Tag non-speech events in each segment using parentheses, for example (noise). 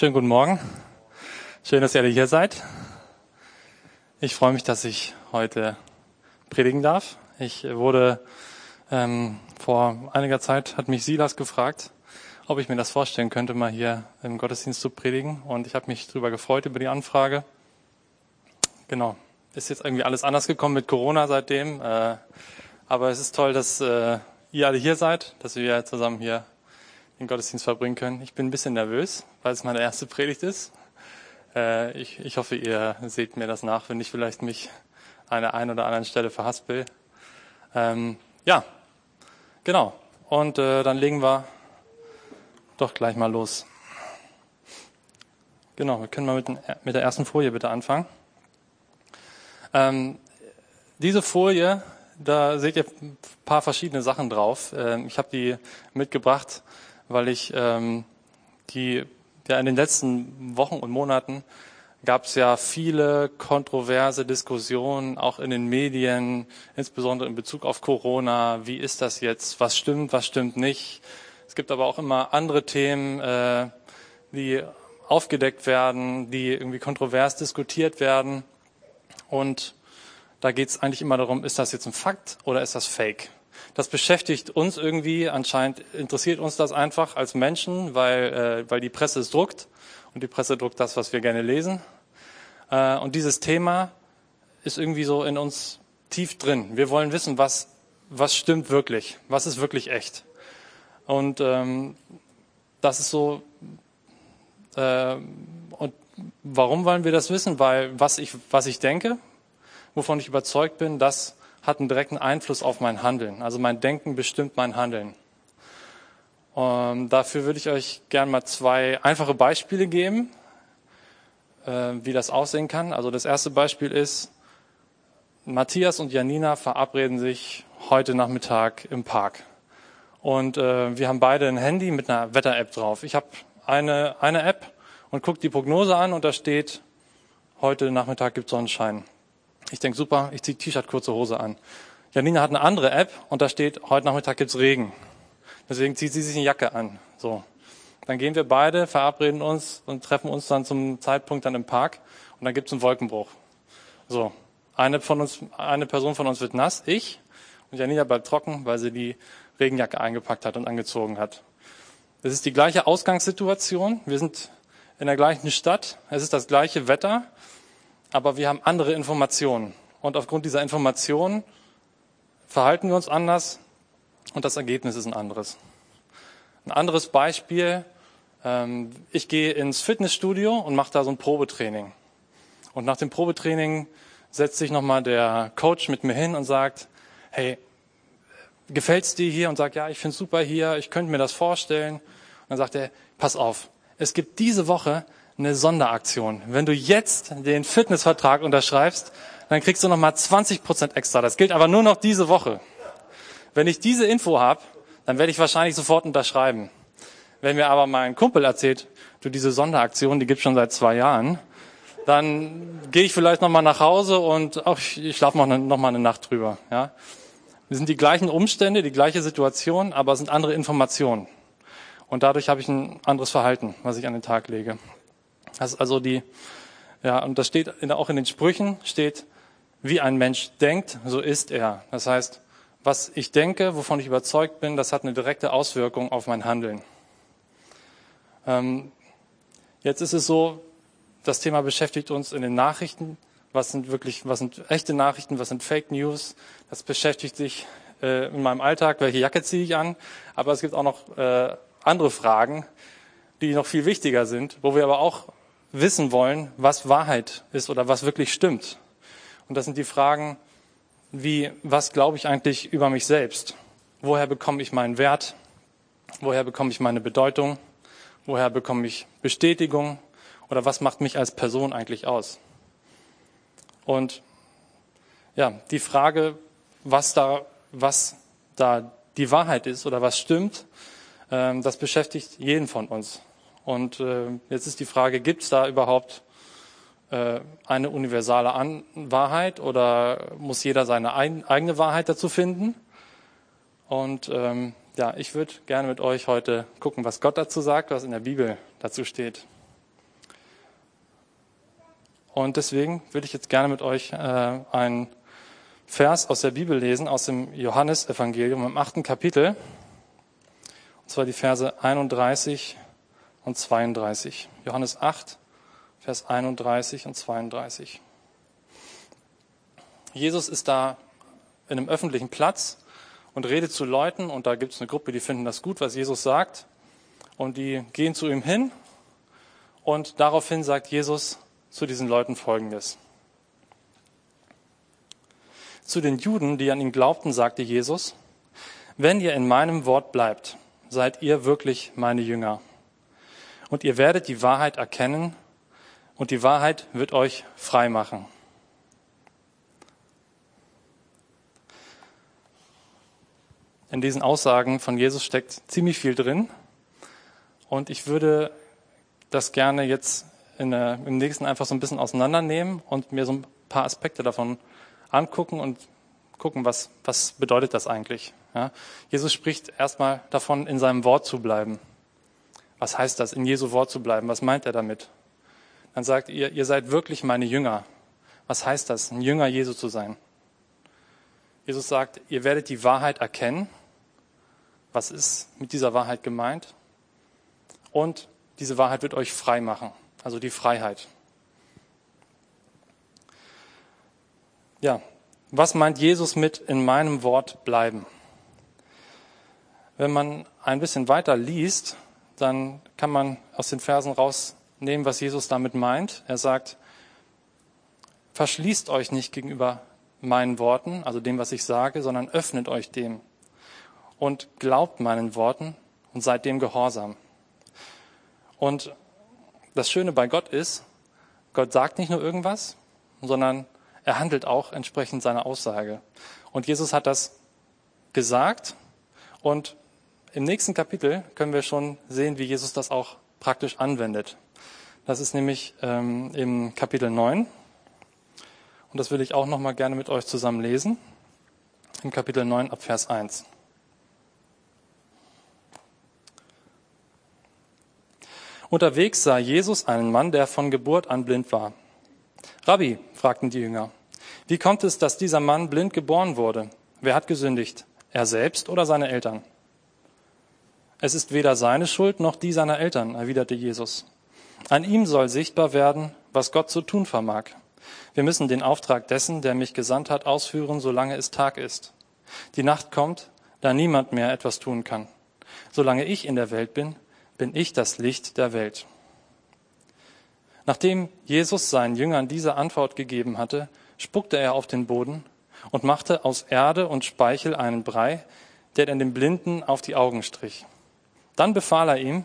Schönen guten Morgen. Schön, dass ihr alle hier seid. Ich freue mich, dass ich heute predigen darf. Ich wurde ähm, vor einiger Zeit hat mich Silas gefragt, ob ich mir das vorstellen könnte, mal hier im Gottesdienst zu predigen. Und ich habe mich darüber gefreut über die Anfrage. Genau. Ist jetzt irgendwie alles anders gekommen mit Corona seitdem. Äh, aber es ist toll, dass äh, ihr alle hier seid, dass wir zusammen hier den Gottesdienst verbringen können. Ich bin ein bisschen nervös, weil es meine erste Predigt ist. Äh, ich, ich hoffe, ihr seht mir das nach, wenn ich vielleicht mich an der einen oder anderen Stelle verhaspel. Ähm, ja, genau. Und äh, dann legen wir doch gleich mal los. Genau, wir können mal mit, mit der ersten Folie bitte anfangen. Ähm, diese Folie, da seht ihr ein paar verschiedene Sachen drauf. Ähm, ich habe die mitgebracht, weil ich ähm, die ja in den letzten Wochen und Monaten gab es ja viele kontroverse Diskussionen, auch in den Medien, insbesondere in Bezug auf Corona. Wie ist das jetzt? Was stimmt, was stimmt nicht? Es gibt aber auch immer andere Themen, äh, die aufgedeckt werden, die irgendwie kontrovers diskutiert werden. Und da geht es eigentlich immer darum, ist das jetzt ein Fakt oder ist das Fake? Das beschäftigt uns irgendwie, anscheinend interessiert uns das einfach als Menschen, weil, äh, weil die Presse es druckt und die Presse druckt das, was wir gerne lesen. Äh, und dieses Thema ist irgendwie so in uns tief drin. Wir wollen wissen, was, was stimmt wirklich, was ist wirklich echt. Und ähm, das ist so. Äh, und warum wollen wir das wissen? Weil was ich, was ich denke, wovon ich überzeugt bin, das hat einen direkten Einfluss auf mein Handeln. Also mein Denken bestimmt mein Handeln. Und ähm, dafür würde ich euch gerne mal zwei einfache Beispiele geben, äh, wie das aussehen kann. Also das erste Beispiel ist, Matthias und Janina verabreden sich heute Nachmittag im Park. Und äh, wir haben beide ein Handy mit einer Wetter-App drauf. Ich habe eine, eine App und gucke die Prognose an und da steht, heute Nachmittag gibt Sonnenschein. Ich denke, super, ich ziehe T-Shirt, kurze Hose an. Janina hat eine andere App und da steht, heute Nachmittag gibt's Regen. Deswegen zieht sie sich eine Jacke an. So. Dann gehen wir beide, verabreden uns und treffen uns dann zum Zeitpunkt dann im Park und dann gibt's einen Wolkenbruch. So. Eine von uns, eine Person von uns wird nass, ich, und Janina bleibt trocken, weil sie die Regenjacke eingepackt hat und angezogen hat. Das ist die gleiche Ausgangssituation. Wir sind in der gleichen Stadt. Es ist das gleiche Wetter aber wir haben andere Informationen. Und aufgrund dieser Informationen verhalten wir uns anders und das Ergebnis ist ein anderes. Ein anderes Beispiel, ähm, ich gehe ins Fitnessstudio und mache da so ein Probetraining. Und nach dem Probetraining setzt sich nochmal der Coach mit mir hin und sagt, hey, gefällt's dir hier? Und sagt, ja, ich find's super hier, ich könnte mir das vorstellen. Und dann sagt er, pass auf, es gibt diese Woche eine Sonderaktion. Wenn du jetzt den Fitnessvertrag unterschreibst, dann kriegst du nochmal 20 Prozent extra. Das gilt aber nur noch diese Woche. Wenn ich diese Info habe, dann werde ich wahrscheinlich sofort unterschreiben. Wenn mir aber mein Kumpel erzählt, du diese Sonderaktion, die gibt schon seit zwei Jahren, dann gehe ich vielleicht nochmal nach Hause und ach, ich schlafe noch, noch mal eine Nacht drüber. Ja? Wir sind die gleichen Umstände, die gleiche Situation, aber es sind andere Informationen. Und dadurch habe ich ein anderes Verhalten, was ich an den Tag lege. Das ist also die, ja, und das steht in, auch in den Sprüchen, steht, wie ein Mensch denkt, so ist er. Das heißt, was ich denke, wovon ich überzeugt bin, das hat eine direkte Auswirkung auf mein Handeln. Ähm, jetzt ist es so, das Thema beschäftigt uns in den Nachrichten. Was sind wirklich, was sind echte Nachrichten, was sind Fake News? Das beschäftigt sich äh, in meinem Alltag, welche Jacke ziehe ich an? Aber es gibt auch noch äh, andere Fragen, die noch viel wichtiger sind, wo wir aber auch wissen wollen, was Wahrheit ist oder was wirklich stimmt. Und das sind die Fragen, wie, was glaube ich eigentlich über mich selbst? Woher bekomme ich meinen Wert? Woher bekomme ich meine Bedeutung? Woher bekomme ich Bestätigung? Oder was macht mich als Person eigentlich aus? Und ja, die Frage, was da, was da die Wahrheit ist oder was stimmt, das beschäftigt jeden von uns. Und äh, jetzt ist die Frage, gibt es da überhaupt äh, eine universale An Wahrheit oder muss jeder seine ein eigene Wahrheit dazu finden? Und ähm, ja, ich würde gerne mit euch heute gucken, was Gott dazu sagt, was in der Bibel dazu steht. Und deswegen würde ich jetzt gerne mit euch äh, einen Vers aus der Bibel lesen, aus dem Johannesevangelium im achten Kapitel. Und zwar die Verse 31 und 32. Johannes 8, Vers 31 und 32. Jesus ist da in einem öffentlichen Platz und redet zu Leuten und da gibt es eine Gruppe, die finden das gut, was Jesus sagt und die gehen zu ihm hin und daraufhin sagt Jesus zu diesen Leuten Folgendes. Zu den Juden, die an ihn glaubten, sagte Jesus, wenn ihr in meinem Wort bleibt, seid ihr wirklich meine Jünger. Und ihr werdet die Wahrheit erkennen und die Wahrheit wird euch frei machen. In diesen Aussagen von Jesus steckt ziemlich viel drin. Und ich würde das gerne jetzt der, im nächsten einfach so ein bisschen auseinandernehmen und mir so ein paar Aspekte davon angucken und gucken, was, was bedeutet das eigentlich. Ja? Jesus spricht erstmal davon, in seinem Wort zu bleiben. Was heißt das, in Jesu Wort zu bleiben? Was meint er damit? Dann sagt ihr, ihr seid wirklich meine Jünger. Was heißt das, ein Jünger Jesu zu sein? Jesus sagt, ihr werdet die Wahrheit erkennen was ist mit dieser Wahrheit gemeint? Und diese Wahrheit wird euch frei machen, also die Freiheit. Ja, was meint Jesus mit in meinem Wort bleiben? Wenn man ein bisschen weiter liest, dann kann man aus den Versen rausnehmen, was Jesus damit meint. Er sagt, verschließt euch nicht gegenüber meinen Worten, also dem, was ich sage, sondern öffnet euch dem und glaubt meinen Worten und seid dem gehorsam. Und das Schöne bei Gott ist, Gott sagt nicht nur irgendwas, sondern er handelt auch entsprechend seiner Aussage. Und Jesus hat das gesagt und im nächsten Kapitel können wir schon sehen, wie Jesus das auch praktisch anwendet. Das ist nämlich ähm, im Kapitel 9. Und das will ich auch nochmal gerne mit euch zusammen lesen. Im Kapitel 9 ab Vers 1. Unterwegs sah Jesus einen Mann, der von Geburt an blind war. Rabbi, fragten die Jünger, wie kommt es, dass dieser Mann blind geboren wurde? Wer hat gesündigt? Er selbst oder seine Eltern? Es ist weder seine Schuld noch die seiner Eltern, erwiderte Jesus. An ihm soll sichtbar werden, was Gott zu tun vermag. Wir müssen den Auftrag dessen, der mich gesandt hat, ausführen, solange es Tag ist. Die Nacht kommt, da niemand mehr etwas tun kann. Solange ich in der Welt bin, bin ich das Licht der Welt. Nachdem Jesus seinen Jüngern diese Antwort gegeben hatte, spuckte er auf den Boden und machte aus Erde und Speichel einen Brei, der den Blinden auf die Augen strich. Dann befahl er ihm,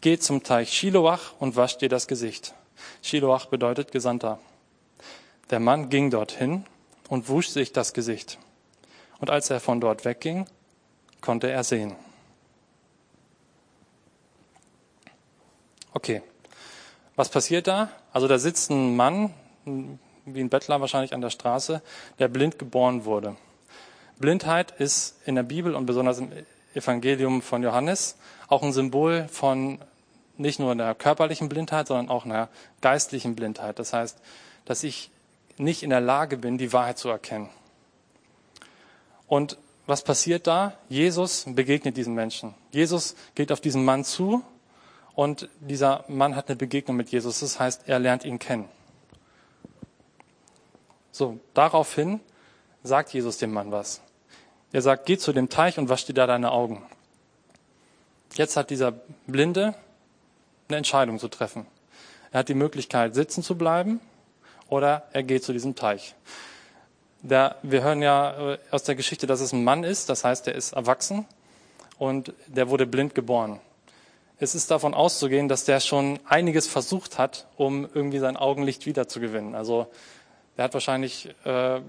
geh zum Teich Shiloach und wasch dir das Gesicht. Shiloach bedeutet Gesandter. Der Mann ging dorthin und wusch sich das Gesicht. Und als er von dort wegging, konnte er sehen. Okay. Was passiert da? Also da sitzt ein Mann, wie ein Bettler wahrscheinlich an der Straße, der blind geboren wurde. Blindheit ist in der Bibel und besonders Evangelium von Johannes auch ein Symbol von nicht nur einer körperlichen Blindheit, sondern auch einer geistlichen Blindheit. Das heißt, dass ich nicht in der Lage bin, die Wahrheit zu erkennen. Und was passiert da? Jesus begegnet diesen Menschen. Jesus geht auf diesen Mann zu und dieser Mann hat eine Begegnung mit Jesus. Das heißt, er lernt ihn kennen. So, daraufhin sagt Jesus dem Mann was. Er sagt, geh zu dem Teich und wasch dir da deine Augen. Jetzt hat dieser Blinde eine Entscheidung zu treffen. Er hat die Möglichkeit, sitzen zu bleiben oder er geht zu diesem Teich. Der, wir hören ja äh, aus der Geschichte, dass es ein Mann ist, das heißt, er ist erwachsen und der wurde blind geboren es ist davon auszugehen, dass der schon einiges versucht hat, um irgendwie sein Augenlicht wiederzugewinnen. Also er hat wahrscheinlich äh,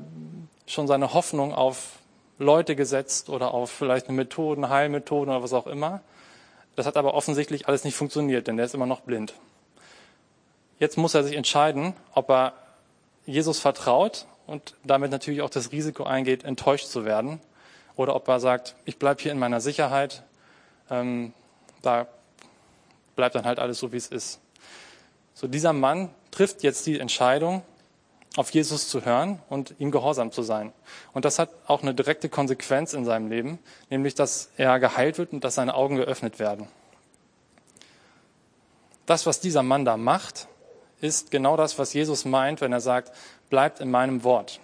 schon seine Hoffnung auf Leute gesetzt oder auf vielleicht eine Methoden, Heilmethoden oder was auch immer. Das hat aber offensichtlich alles nicht funktioniert, denn der ist immer noch blind. Jetzt muss er sich entscheiden, ob er Jesus vertraut und damit natürlich auch das Risiko eingeht, enttäuscht zu werden, oder ob er sagt, ich bleibe hier in meiner Sicherheit, ähm, da bleibt dann halt alles so, wie es ist. So, dieser Mann trifft jetzt die Entscheidung, auf Jesus zu hören und ihm gehorsam zu sein. Und das hat auch eine direkte Konsequenz in seinem Leben, nämlich dass er geheilt wird und dass seine Augen geöffnet werden. Das, was dieser Mann da macht, ist genau das, was Jesus meint, wenn er sagt, bleibt in meinem Wort.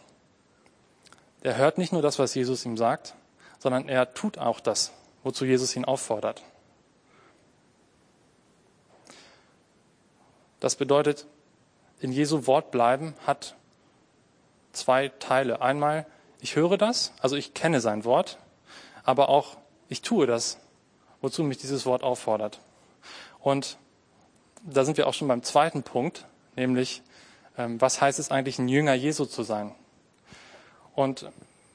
Er hört nicht nur das, was Jesus ihm sagt, sondern er tut auch das, wozu Jesus ihn auffordert. Das bedeutet, in Jesu Wort bleiben hat zwei Teile. Einmal, ich höre das, also ich kenne sein Wort, aber auch ich tue das, wozu mich dieses Wort auffordert. Und da sind wir auch schon beim zweiten Punkt, nämlich, ähm, was heißt es eigentlich, ein Jünger Jesu zu sein? Und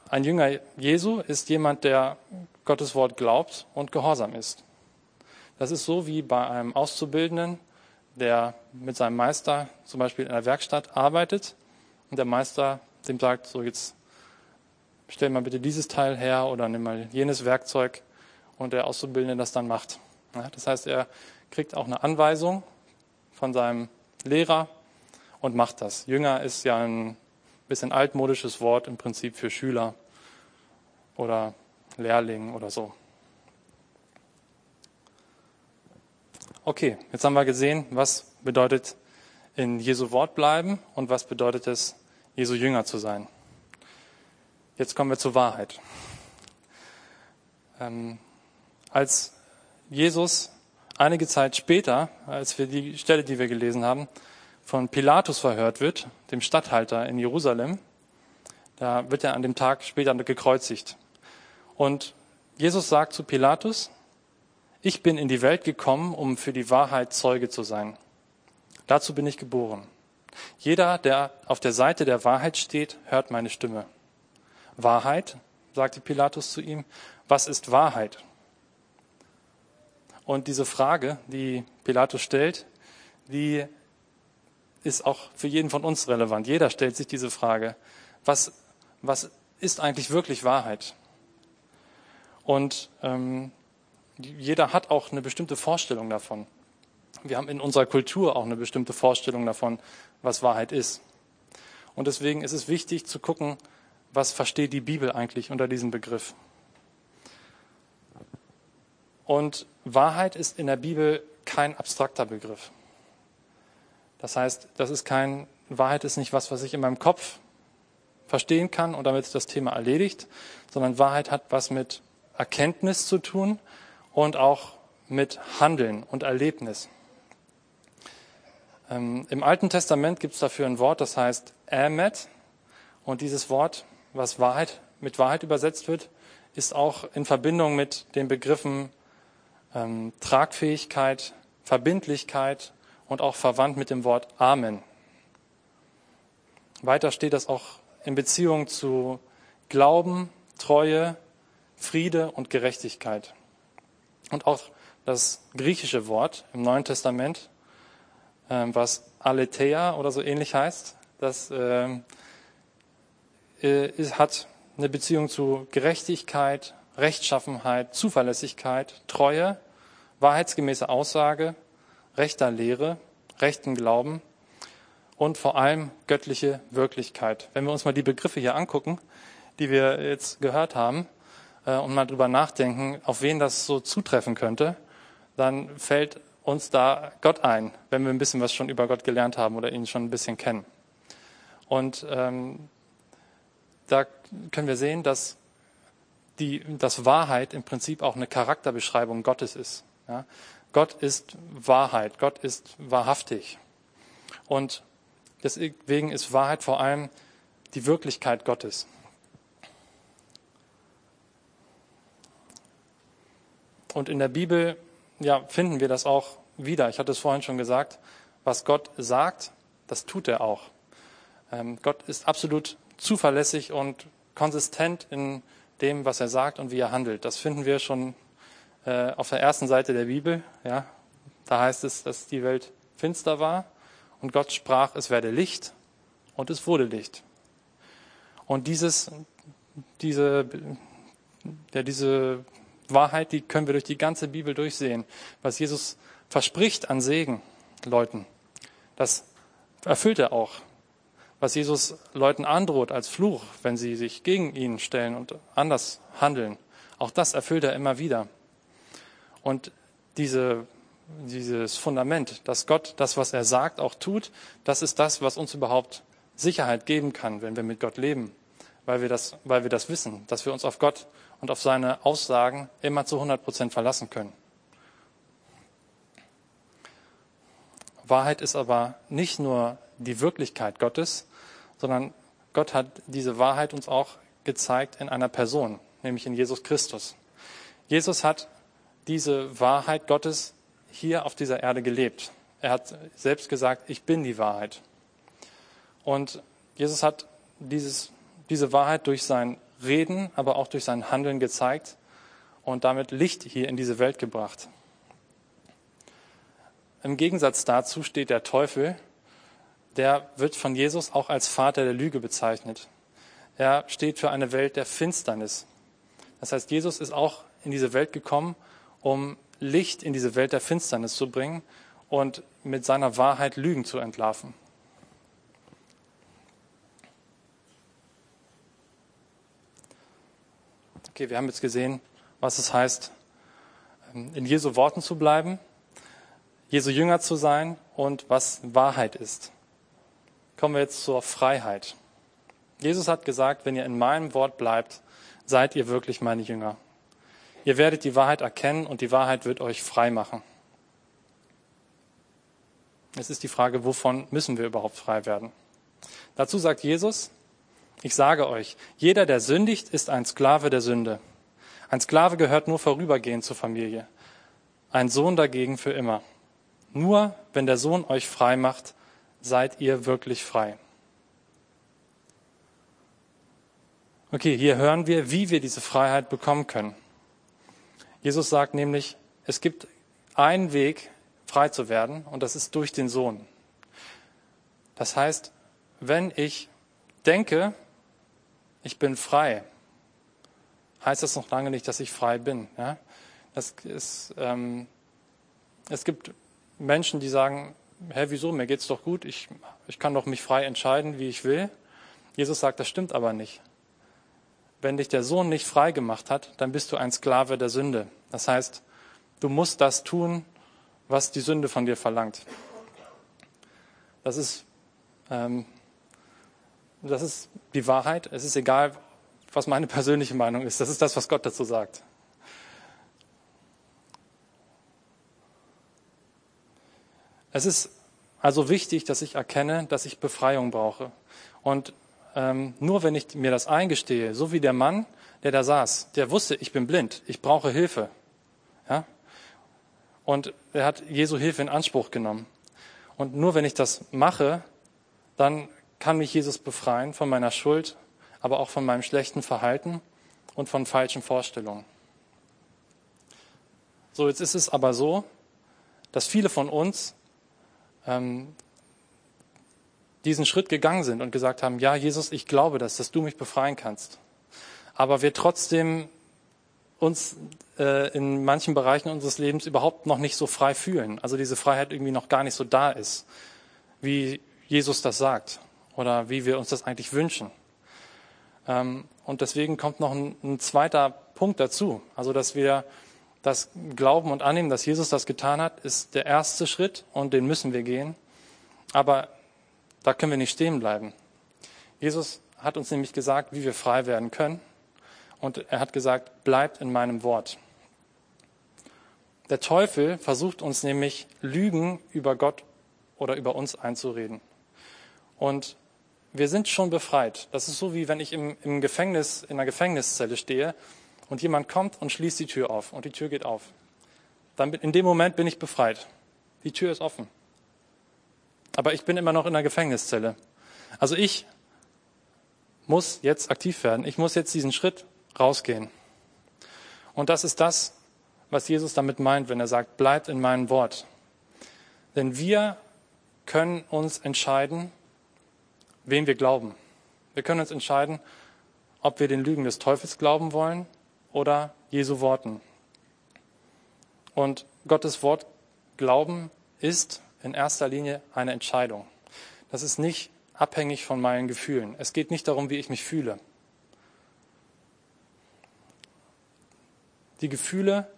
ein Jünger Jesu ist jemand, der Gottes Wort glaubt und gehorsam ist. Das ist so wie bei einem Auszubildenden, der mit seinem Meister zum Beispiel in der Werkstatt arbeitet und der Meister dem sagt, so jetzt stell mal bitte dieses Teil her oder nimm mal jenes Werkzeug und der Auszubildende das dann macht. Das heißt, er kriegt auch eine Anweisung von seinem Lehrer und macht das. Jünger ist ja ein bisschen altmodisches Wort im Prinzip für Schüler oder Lehrling oder so. Okay, jetzt haben wir gesehen, was bedeutet in Jesu Wort bleiben und was bedeutet es, Jesu Jünger zu sein. Jetzt kommen wir zur Wahrheit. Ähm, als Jesus einige Zeit später, als wir die Stelle, die wir gelesen haben, von Pilatus verhört wird, dem Statthalter in Jerusalem, da wird er an dem Tag später gekreuzigt. Und Jesus sagt zu Pilatus, ich bin in die Welt gekommen, um für die Wahrheit Zeuge zu sein. Dazu bin ich geboren. Jeder, der auf der Seite der Wahrheit steht, hört meine Stimme. Wahrheit, sagte Pilatus zu ihm, was ist Wahrheit? Und diese Frage, die Pilatus stellt, die ist auch für jeden von uns relevant. Jeder stellt sich diese Frage. Was, was ist eigentlich wirklich Wahrheit? Und ähm, jeder hat auch eine bestimmte Vorstellung davon. Wir haben in unserer Kultur auch eine bestimmte Vorstellung davon, was Wahrheit ist. Und deswegen ist es wichtig zu gucken, was versteht die Bibel eigentlich unter diesem Begriff. Und Wahrheit ist in der Bibel kein abstrakter Begriff. Das heißt, das ist kein, Wahrheit ist nicht was, was ich in meinem Kopf verstehen kann und damit ist das Thema erledigt, sondern Wahrheit hat was mit Erkenntnis zu tun und auch mit Handeln und Erlebnis. Ähm, Im Alten Testament gibt es dafür ein Wort, das heißt Emet. Und dieses Wort, was Wahrheit, mit Wahrheit übersetzt wird, ist auch in Verbindung mit den Begriffen ähm, Tragfähigkeit, Verbindlichkeit und auch verwandt mit dem Wort Amen. Weiter steht das auch in Beziehung zu Glauben, Treue, Friede und Gerechtigkeit. Und auch das griechische Wort im Neuen Testament was Aletheia oder so ähnlich heißt. Das ähm, äh, hat eine Beziehung zu Gerechtigkeit, Rechtschaffenheit, Zuverlässigkeit, Treue, wahrheitsgemäße Aussage, rechter Lehre, rechten Glauben und vor allem göttliche Wirklichkeit. Wenn wir uns mal die Begriffe hier angucken, die wir jetzt gehört haben, äh, und mal drüber nachdenken, auf wen das so zutreffen könnte, dann fällt uns da Gott ein, wenn wir ein bisschen was schon über Gott gelernt haben oder ihn schon ein bisschen kennen. Und ähm, da können wir sehen, dass die, dass Wahrheit im Prinzip auch eine Charakterbeschreibung Gottes ist. Ja? Gott ist Wahrheit, Gott ist wahrhaftig. Und deswegen ist Wahrheit vor allem die Wirklichkeit Gottes. Und in der Bibel ja, finden wir das auch wieder. Ich hatte es vorhin schon gesagt. Was Gott sagt, das tut er auch. Ähm, Gott ist absolut zuverlässig und konsistent in dem, was er sagt und wie er handelt. Das finden wir schon äh, auf der ersten Seite der Bibel. Ja, da heißt es, dass die Welt finster war und Gott sprach, es werde Licht und es wurde Licht. Und dieses, diese, ja, diese Wahrheit, die können wir durch die ganze Bibel durchsehen. Was Jesus verspricht an Segen Leuten, Das erfüllt er auch. Was Jesus Leuten androht als Fluch, wenn sie sich gegen ihn stellen und anders handeln, auch das erfüllt er immer wieder. Und diese, dieses Fundament, dass Gott das, was er sagt, auch tut, das ist das, was uns überhaupt Sicherheit geben kann, wenn wir mit Gott leben, weil wir das, weil wir das wissen, dass wir uns auf Gott und auf seine Aussagen immer zu 100 Prozent verlassen können. Wahrheit ist aber nicht nur die Wirklichkeit Gottes, sondern Gott hat diese Wahrheit uns auch gezeigt in einer Person, nämlich in Jesus Christus. Jesus hat diese Wahrheit Gottes hier auf dieser Erde gelebt. Er hat selbst gesagt, ich bin die Wahrheit. Und Jesus hat dieses, diese Wahrheit durch sein Reden, aber auch durch sein Handeln gezeigt und damit Licht hier in diese Welt gebracht. Im Gegensatz dazu steht der Teufel, der wird von Jesus auch als Vater der Lüge bezeichnet. Er steht für eine Welt der Finsternis. Das heißt, Jesus ist auch in diese Welt gekommen, um Licht in diese Welt der Finsternis zu bringen und mit seiner Wahrheit Lügen zu entlarven. Okay, wir haben jetzt gesehen, was es heißt, in Jesu Worten zu bleiben, Jesu Jünger zu sein und was Wahrheit ist. Kommen wir jetzt zur Freiheit. Jesus hat gesagt, wenn ihr in meinem Wort bleibt, seid ihr wirklich meine Jünger. Ihr werdet die Wahrheit erkennen und die Wahrheit wird euch frei machen. Es ist die Frage, wovon müssen wir überhaupt frei werden? Dazu sagt Jesus, ich sage euch, jeder, der sündigt, ist ein Sklave der Sünde. Ein Sklave gehört nur vorübergehend zur Familie, ein Sohn dagegen für immer. Nur wenn der Sohn euch frei macht, seid ihr wirklich frei. Okay, hier hören wir, wie wir diese Freiheit bekommen können. Jesus sagt nämlich, es gibt einen Weg, frei zu werden, und das ist durch den Sohn. Das heißt, wenn ich denke, ich bin frei, heißt das noch lange nicht, dass ich frei bin. Ja? Das ist, ähm, es gibt Menschen, die sagen, hä, wieso, mir geht's doch gut, ich, ich kann doch mich frei entscheiden, wie ich will. Jesus sagt, das stimmt aber nicht. Wenn dich der Sohn nicht frei gemacht hat, dann bist du ein Sklave der Sünde. Das heißt, du musst das tun, was die Sünde von dir verlangt. Das ist, ähm, das ist die Wahrheit. Es ist egal, was meine persönliche Meinung ist. Das ist das, was Gott dazu sagt. Es ist also wichtig, dass ich erkenne, dass ich Befreiung brauche. Und ähm, nur wenn ich mir das eingestehe, so wie der Mann, der da saß, der wusste, ich bin blind, ich brauche Hilfe. Ja? Und er hat Jesu Hilfe in Anspruch genommen. Und nur wenn ich das mache, dann kann mich Jesus befreien von meiner Schuld, aber auch von meinem schlechten Verhalten und von falschen Vorstellungen. So, jetzt ist es aber so, dass viele von uns ähm, diesen Schritt gegangen sind und gesagt haben, ja, Jesus, ich glaube das, dass du mich befreien kannst. Aber wir trotzdem uns äh, in manchen Bereichen unseres Lebens überhaupt noch nicht so frei fühlen. Also diese Freiheit irgendwie noch gar nicht so da ist, wie Jesus das sagt oder wie wir uns das eigentlich wünschen. Ähm, und deswegen kommt noch ein, ein zweiter Punkt dazu. Also dass wir das Glauben und Annehmen, dass Jesus das getan hat, ist der erste Schritt und den müssen wir gehen. Aber da können wir nicht stehen bleiben. Jesus hat uns nämlich gesagt, wie wir frei werden können. Und er hat gesagt, bleibt in meinem Wort. Der Teufel versucht uns nämlich Lügen über Gott oder über uns einzureden. Und wir sind schon befreit. Das ist so wie wenn ich im, im Gefängnis, in einer Gefängniszelle stehe und jemand kommt und schließt die Tür auf und die Tür geht auf. Dann in dem Moment bin ich befreit. Die Tür ist offen. Aber ich bin immer noch in der Gefängniszelle. Also ich muss jetzt aktiv werden. Ich muss jetzt diesen Schritt rausgehen. Und das ist das, was Jesus damit meint, wenn er sagt, bleibt in meinem Wort. Denn wir können uns entscheiden, wem wir glauben. Wir können uns entscheiden, ob wir den Lügen des Teufels glauben wollen oder Jesu Worten. Und Gottes Wort glauben ist in erster Linie eine Entscheidung. Das ist nicht abhängig von meinen Gefühlen. Es geht nicht darum, wie ich mich fühle. Die Gefühle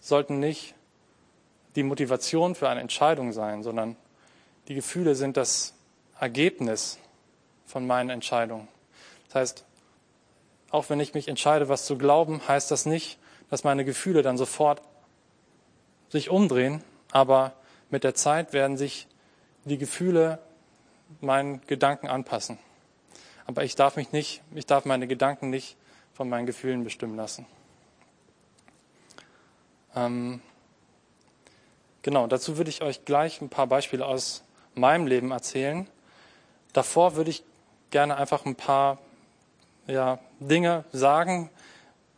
sollten nicht die Motivation für eine Entscheidung sein, sondern die Gefühle sind das Ergebnis von meinen Entscheidungen. Das heißt, auch wenn ich mich entscheide, was zu glauben, heißt das nicht, dass meine Gefühle dann sofort sich umdrehen, aber mit der Zeit werden sich die Gefühle meinen Gedanken anpassen. Aber ich darf mich nicht, ich darf meine Gedanken nicht von meinen Gefühlen bestimmen lassen. Ähm, genau, dazu würde ich euch gleich ein paar Beispiele aus meinem Leben erzählen. Davor würde ich gerne einfach ein paar ja, Dinge sagen,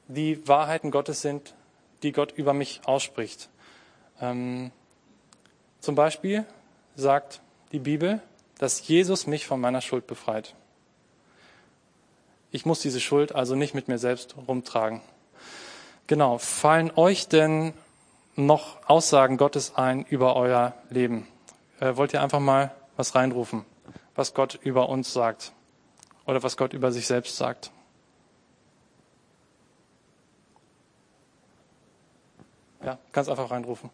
die Wahrheiten Gottes sind, die Gott über mich ausspricht. Ähm, zum Beispiel sagt die Bibel, dass Jesus mich von meiner Schuld befreit. Ich muss diese Schuld also nicht mit mir selbst rumtragen. Genau, fallen euch denn noch Aussagen Gottes ein über euer Leben? Äh, wollt ihr einfach mal was reinrufen, was Gott über uns sagt oder was Gott über sich selbst sagt? Ja, kannst einfach reinrufen.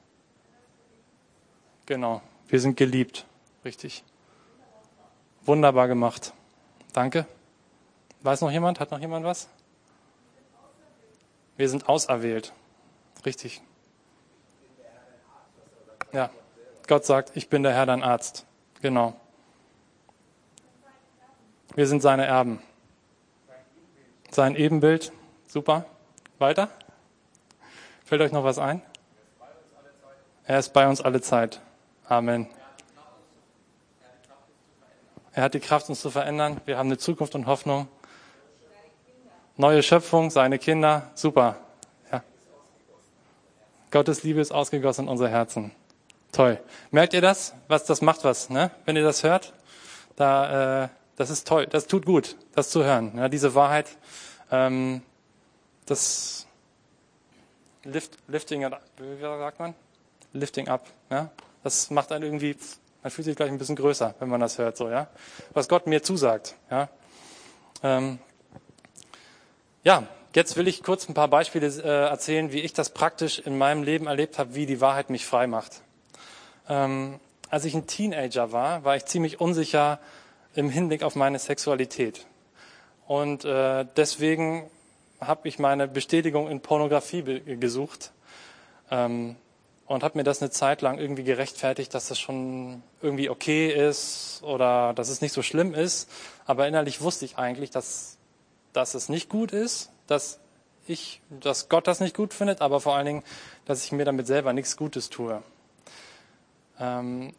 Genau, wir sind geliebt, richtig. Wunderbar gemacht. Danke. Weiß noch jemand? Hat noch jemand was? Wir sind auserwählt. Richtig. Ja. Gott sagt, ich bin der Herr, dein Arzt. Genau. Wir sind seine Erben. Sein Ebenbild. Super. Weiter? Fällt euch noch was ein? Er ist bei uns alle Zeit. Amen. Er hat die Kraft, uns zu verändern. Wir haben eine Zukunft und Hoffnung. Neue Schöpfung, seine Kinder. Super. Ja. Gottes Liebe ist ausgegossen in unser Herzen. Toll. Merkt ihr das? Was das macht was, ne? Wenn ihr das hört, da, äh, das ist toll. Das tut gut, das zu hören. Ja, diese Wahrheit, ähm, das lift, lifting, wie sagt man? Lifting up. Ja, das macht einen irgendwie man fühlt sich gleich ein bisschen größer, wenn man das hört, so, ja. Was Gott mir zusagt, ja. Ähm, ja, jetzt will ich kurz ein paar Beispiele äh, erzählen, wie ich das praktisch in meinem Leben erlebt habe, wie die Wahrheit mich frei macht. Ähm, als ich ein Teenager war, war ich ziemlich unsicher im Hinblick auf meine Sexualität. Und äh, deswegen habe ich meine Bestätigung in Pornografie gesucht. Ähm, und habe mir das eine Zeit lang irgendwie gerechtfertigt, dass das schon irgendwie okay ist oder dass es nicht so schlimm ist. Aber innerlich wusste ich eigentlich, dass, dass es nicht gut ist, dass ich, dass Gott das nicht gut findet, aber vor allen Dingen, dass ich mir damit selber nichts Gutes tue. Ähm,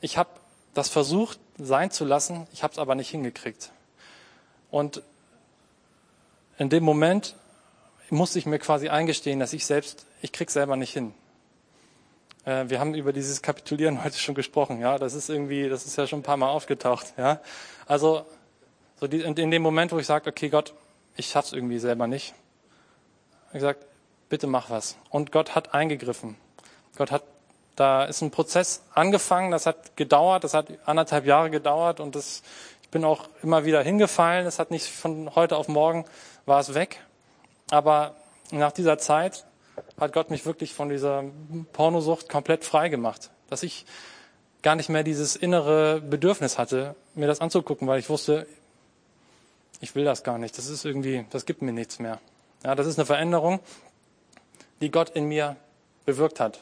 ich habe das versucht sein zu lassen, ich habe es aber nicht hingekriegt. Und in dem Moment musste ich mir quasi eingestehen, dass ich selbst, ich krieg's selber nicht hin. Äh, wir haben über dieses Kapitulieren (laughs) heute schon gesprochen, ja. Das ist irgendwie, das ist ja schon ein paar Mal aufgetaucht, ja. Also, so die, in dem Moment, wo ich sage, okay, Gott, ich schaff's irgendwie selber nicht. Ich gesagt, bitte mach was. Und Gott hat eingegriffen. Gott hat, da ist ein Prozess angefangen, das hat gedauert, das hat anderthalb Jahre gedauert und das, ich bin auch immer wieder hingefallen. Es hat nicht von heute auf morgen war es weg. Aber nach dieser Zeit hat Gott mich wirklich von dieser Pornosucht komplett frei gemacht. Dass ich gar nicht mehr dieses innere Bedürfnis hatte, mir das anzugucken, weil ich wusste, ich will das gar nicht. Das ist irgendwie, das gibt mir nichts mehr. Ja, das ist eine Veränderung, die Gott in mir bewirkt hat.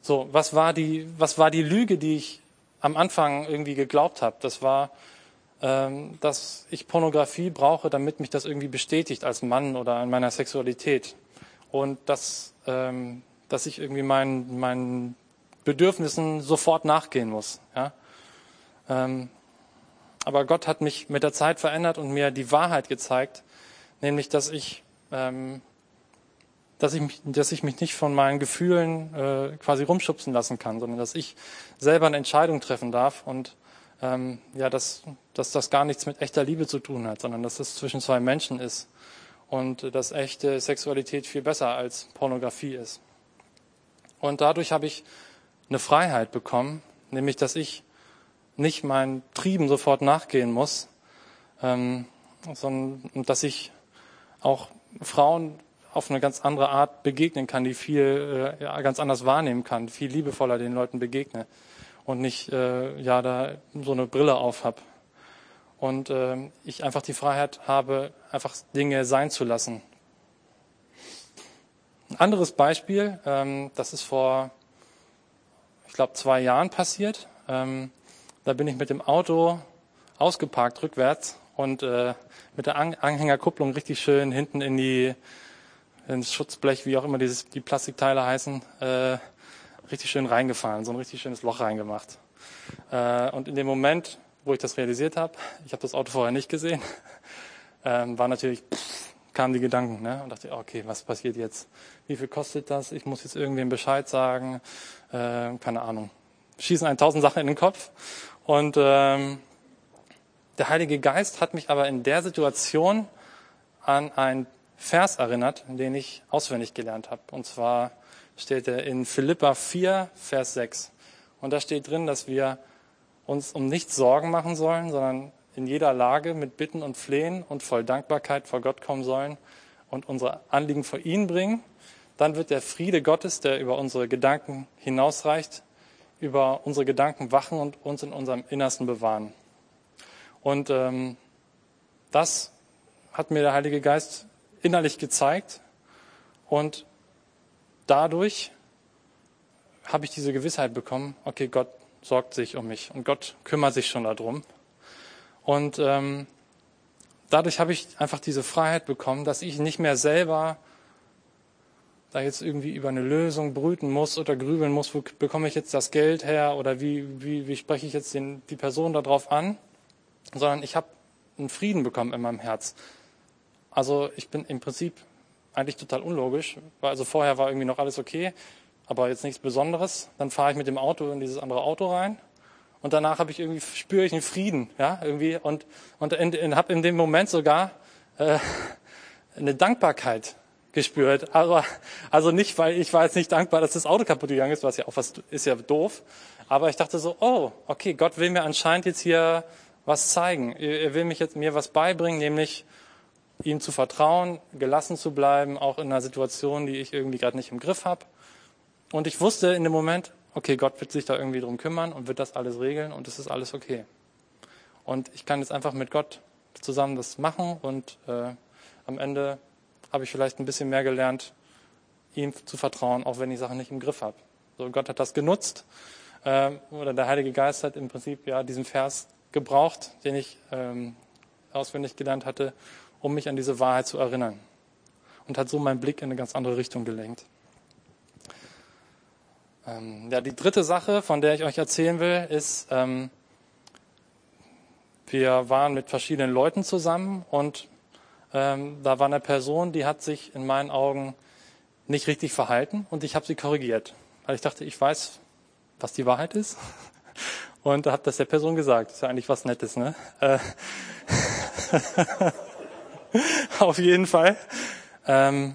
So, was war die, was war die Lüge, die ich am Anfang irgendwie geglaubt habe? Das war, ähm, dass ich Pornografie brauche, damit mich das irgendwie bestätigt als Mann oder in meiner Sexualität und dass, ähm, dass ich irgendwie meinen, meinen Bedürfnissen sofort nachgehen muss. Ja? Ähm, aber Gott hat mich mit der Zeit verändert und mir die Wahrheit gezeigt, nämlich dass ich, ähm, dass ich, mich, dass ich mich nicht von meinen Gefühlen äh, quasi rumschubsen lassen kann, sondern dass ich selber eine Entscheidung treffen darf und ähm, ja, dass, dass das gar nichts mit echter Liebe zu tun hat, sondern dass das zwischen zwei Menschen ist und dass echte Sexualität viel besser als Pornografie ist. Und dadurch habe ich eine Freiheit bekommen, nämlich dass ich nicht meinen Trieben sofort nachgehen muss, ähm, sondern dass ich auch Frauen auf eine ganz andere Art begegnen kann, die viel äh, ja, ganz anders wahrnehmen kann, viel liebevoller den Leuten begegne und nicht äh, ja da so eine Brille auf habe und äh, ich einfach die Freiheit habe, einfach Dinge sein zu lassen. Ein anderes Beispiel, ähm, das ist vor, ich glaube, zwei Jahren passiert. Ähm, da bin ich mit dem Auto ausgeparkt rückwärts und äh, mit der Anhängerkupplung richtig schön hinten in die ins Schutzblech, wie auch immer dieses, die Plastikteile heißen, äh, richtig schön reingefallen, so ein richtig schönes Loch reingemacht. Äh, und in dem Moment, wo ich das realisiert habe, ich habe das Auto vorher nicht gesehen, (laughs) ähm, war natürlich, pff, kamen die Gedanken ne? und dachte, okay, was passiert jetzt? Wie viel kostet das? Ich muss jetzt irgendwem Bescheid sagen, äh, keine Ahnung. Schießen einen tausend Sachen in den Kopf und ähm, der Heilige Geist hat mich aber in der Situation an ein Vers erinnert, den ich auswendig gelernt habe. Und zwar steht er in Philippa 4, Vers 6. Und da steht drin, dass wir uns um nichts Sorgen machen sollen, sondern in jeder Lage mit Bitten und Flehen und voll Dankbarkeit vor Gott kommen sollen und unsere Anliegen vor ihn bringen. Dann wird der Friede Gottes, der über unsere Gedanken hinausreicht, über unsere Gedanken wachen und uns in unserem Innersten bewahren. Und ähm, das hat mir der Heilige Geist innerlich gezeigt und dadurch habe ich diese Gewissheit bekommen, okay, Gott sorgt sich um mich und Gott kümmert sich schon darum. Und ähm, dadurch habe ich einfach diese Freiheit bekommen, dass ich nicht mehr selber da jetzt irgendwie über eine Lösung brüten muss oder grübeln muss, wo bekomme ich jetzt das Geld her oder wie, wie, wie spreche ich jetzt den, die Person darauf an, sondern ich habe einen Frieden bekommen in meinem Herz. Also ich bin im Prinzip eigentlich total unlogisch, also vorher war irgendwie noch alles okay, aber jetzt nichts Besonderes. Dann fahre ich mit dem Auto in dieses andere Auto rein und danach habe ich irgendwie spüre ich einen Frieden, ja irgendwie und und habe in dem Moment sogar äh, eine Dankbarkeit gespürt. Aber also nicht, weil ich war jetzt nicht dankbar, dass das Auto kaputt gegangen ist, was ja auch was ist ja doof. Aber ich dachte so, oh, okay, Gott will mir anscheinend jetzt hier was zeigen. Er will mich jetzt mir was beibringen, nämlich ihm zu vertrauen, gelassen zu bleiben, auch in einer Situation, die ich irgendwie gerade nicht im Griff habe. Und ich wusste in dem Moment, okay, Gott wird sich da irgendwie drum kümmern und wird das alles regeln und es ist alles okay. Und ich kann jetzt einfach mit Gott zusammen das machen und äh, am Ende habe ich vielleicht ein bisschen mehr gelernt, ihm zu vertrauen, auch wenn ich Sachen nicht im Griff habe. So, Gott hat das genutzt äh, oder der Heilige Geist hat im Prinzip ja diesen Vers gebraucht, den ich ähm, auswendig gelernt hatte, um mich an diese Wahrheit zu erinnern. Und hat so meinen Blick in eine ganz andere Richtung gelenkt. Ähm, ja, die dritte Sache, von der ich euch erzählen will, ist, ähm, wir waren mit verschiedenen Leuten zusammen und ähm, da war eine Person, die hat sich in meinen Augen nicht richtig verhalten und ich habe sie korrigiert, weil ich dachte, ich weiß, was die Wahrheit ist (laughs) und habe das der Person gesagt. Das ist ja eigentlich was Nettes, ne? Äh, (laughs) (laughs) auf jeden Fall ähm,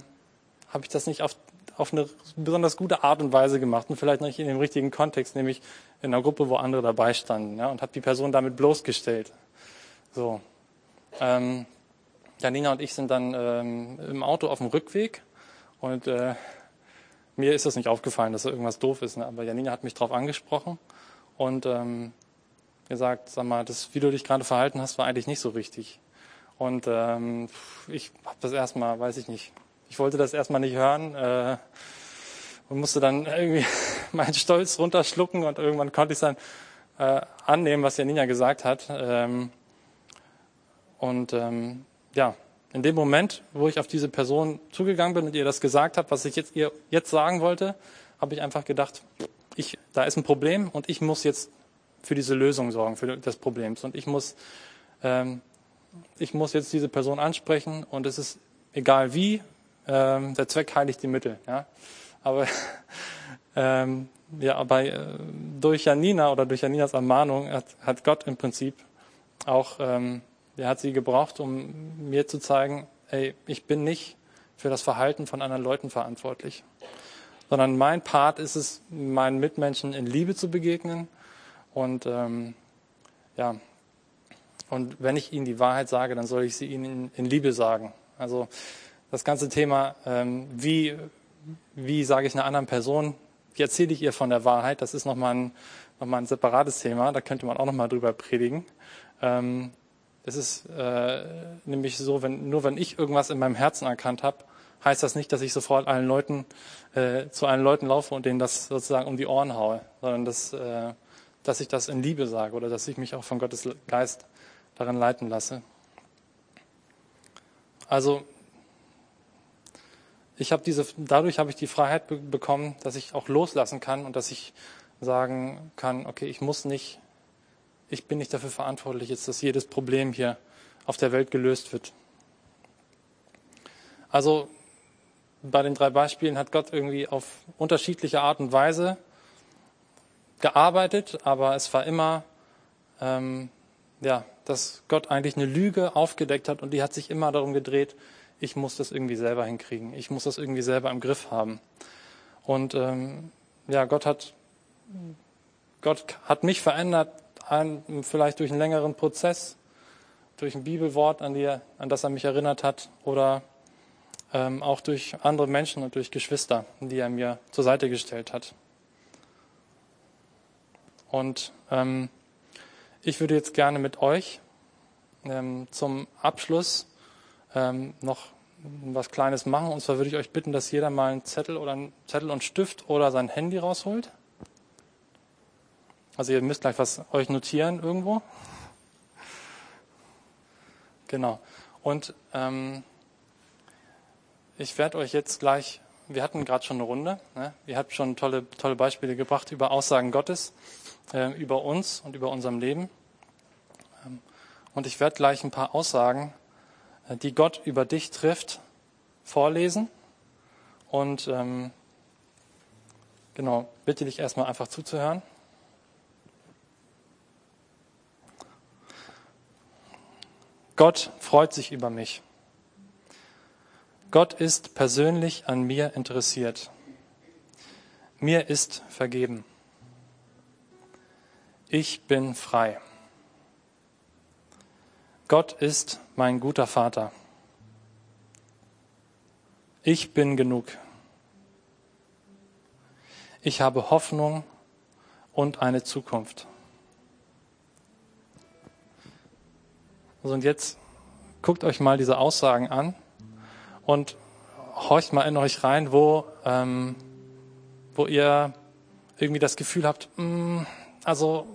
habe ich das nicht auf, auf eine besonders gute Art und Weise gemacht und vielleicht nicht in dem richtigen Kontext, nämlich in einer Gruppe, wo andere dabei standen, ja, und habe die Person damit bloßgestellt. So. Ähm, Janina und ich sind dann ähm, im Auto auf dem Rückweg und äh, mir ist das nicht aufgefallen, dass da irgendwas doof ist, ne? aber Janina hat mich darauf angesprochen und ähm, gesagt, sag mal, das, wie du dich gerade verhalten hast, war eigentlich nicht so richtig. Und ähm, ich habe das erstmal, weiß ich nicht, ich wollte das erstmal nicht hören äh, und musste dann irgendwie (laughs) meinen Stolz runterschlucken und irgendwann konnte ich es dann äh, annehmen, was Janina gesagt hat. Ähm, und ähm, ja, in dem Moment, wo ich auf diese Person zugegangen bin und ihr das gesagt habe, was ich jetzt ihr jetzt sagen wollte, habe ich einfach gedacht, ich, da ist ein Problem und ich muss jetzt für diese Lösung sorgen, für das Problem. Und ich muss ähm, ich muss jetzt diese Person ansprechen und es ist egal wie, ähm, der Zweck heiligt die Mittel. Ja? Aber (laughs) ähm, ja, aber äh, durch Janina oder durch Janinas Ermahnung hat, hat Gott im Prinzip auch, ähm, er hat sie gebraucht, um mir zu zeigen, ey, ich bin nicht für das Verhalten von anderen Leuten verantwortlich, sondern mein Part ist es, meinen Mitmenschen in Liebe zu begegnen Und ähm, ja, und wenn ich ihnen die Wahrheit sage, dann soll ich sie ihnen in, Liebe sagen. Also das ganze Thema, ähm, wie, wie sage ich einer anderen Person, wie erzähle ich ihr von der Wahrheit, das ist nochmal ein, noch mal ein separates Thema, da könnte man auch nochmal drüber predigen. Ähm, es ist äh, nämlich so, wenn, nur wenn ich irgendwas in meinem Herzen erkannt habe, heißt das nicht, dass ich sofort allen Leuten, äh, zu allen Leuten laufe und denen das sozusagen um die Ohren haue, sondern dass, äh, dass ich das in Liebe sage oder dass ich mich auch von Gottes Geist darin leiten lasse. Also ich habe diese, dadurch habe ich die Freiheit be bekommen, dass ich auch loslassen kann und dass ich sagen kann, okay, ich muss nicht, ich bin nicht dafür verantwortlich, jetzt, dass jedes Problem hier auf der Welt gelöst wird. Also bei den drei Beispielen hat Gott irgendwie auf unterschiedliche Art und Weise gearbeitet, aber es war immer, ähm, ja, dass Gott eigentlich eine Lüge aufgedeckt hat und die hat sich immer darum gedreht, ich muss das irgendwie selber hinkriegen, ich muss das irgendwie selber im Griff haben. Und ähm, ja, Gott hat, Gott hat mich verändert, ein, vielleicht durch einen längeren Prozess, durch ein Bibelwort, an, die, an das er mich erinnert hat, oder ähm, auch durch andere Menschen und durch Geschwister, die er mir zur Seite gestellt hat. Und ähm, ich würde jetzt gerne mit euch ähm, zum Abschluss ähm, noch was Kleines machen. Und zwar würde ich euch bitten, dass jeder mal einen Zettel oder einen Zettel und Stift oder sein Handy rausholt. Also ihr müsst gleich was euch notieren irgendwo. Genau. Und ähm, ich werde euch jetzt gleich, wir hatten gerade schon eine Runde, ne? ihr habt schon tolle, tolle Beispiele gebracht über Aussagen Gottes, über uns und über unserem Leben. Ähm, und ich werde gleich ein paar Aussagen äh, die Gott über dich trifft, vorlesen. Und ähm, genau, bitte dich erstmal einfach zuzuhören. Gott freut sich über mich. Gott ist persönlich an mir interessiert. Mir ist vergeben. Ich bin frei. Gott ist mein guter Vater. Ich bin genug. Ich habe Hoffnung und eine Zukunft. und jetzt guckt euch mal diese Aussagen an und horcht mal in euch rein, wo, ähm, wo ihr irgendwie das Gefühl habt, mh, mm, also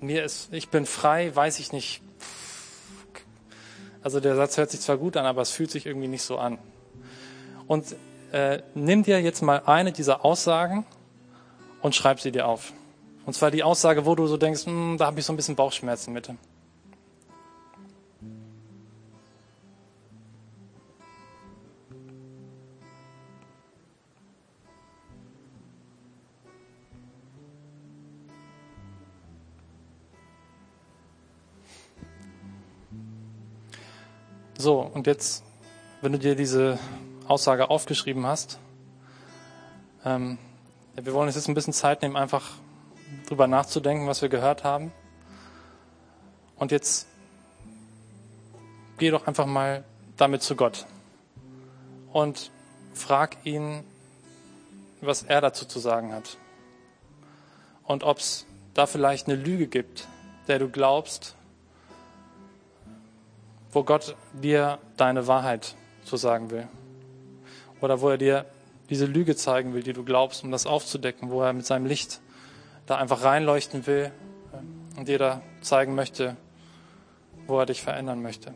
mir ist, ich bin frei, weiß ich nicht. Also der Satz hört sich zwar gut an, aber es fühlt sich irgendwie nicht so an. Und äh, nimm dir jetzt mal eine dieser Aussagen und schreib sie dir auf. Und zwar die Aussage, wo du so denkst, hm, da habe ich so ein bisschen Bauchschmerzen mit. So, und jetzt, wenn du dir diese Aussage aufgeschrieben hast, ähm, wir wollen uns jetzt ein bisschen Zeit nehmen, einfach drüber nachzudenken, was wir gehört haben. Und jetzt geh doch einfach mal damit zu Gott und frag ihn, was er dazu zu sagen hat. Und ob es da vielleicht eine Lüge gibt, der du glaubst, wo Gott dir deine Wahrheit zu sagen will. Oder wo er dir diese Lüge zeigen will, die du glaubst, um das aufzudecken, wo er mit seinem Licht da einfach reinleuchten will und dir da zeigen möchte, wo er dich verändern möchte.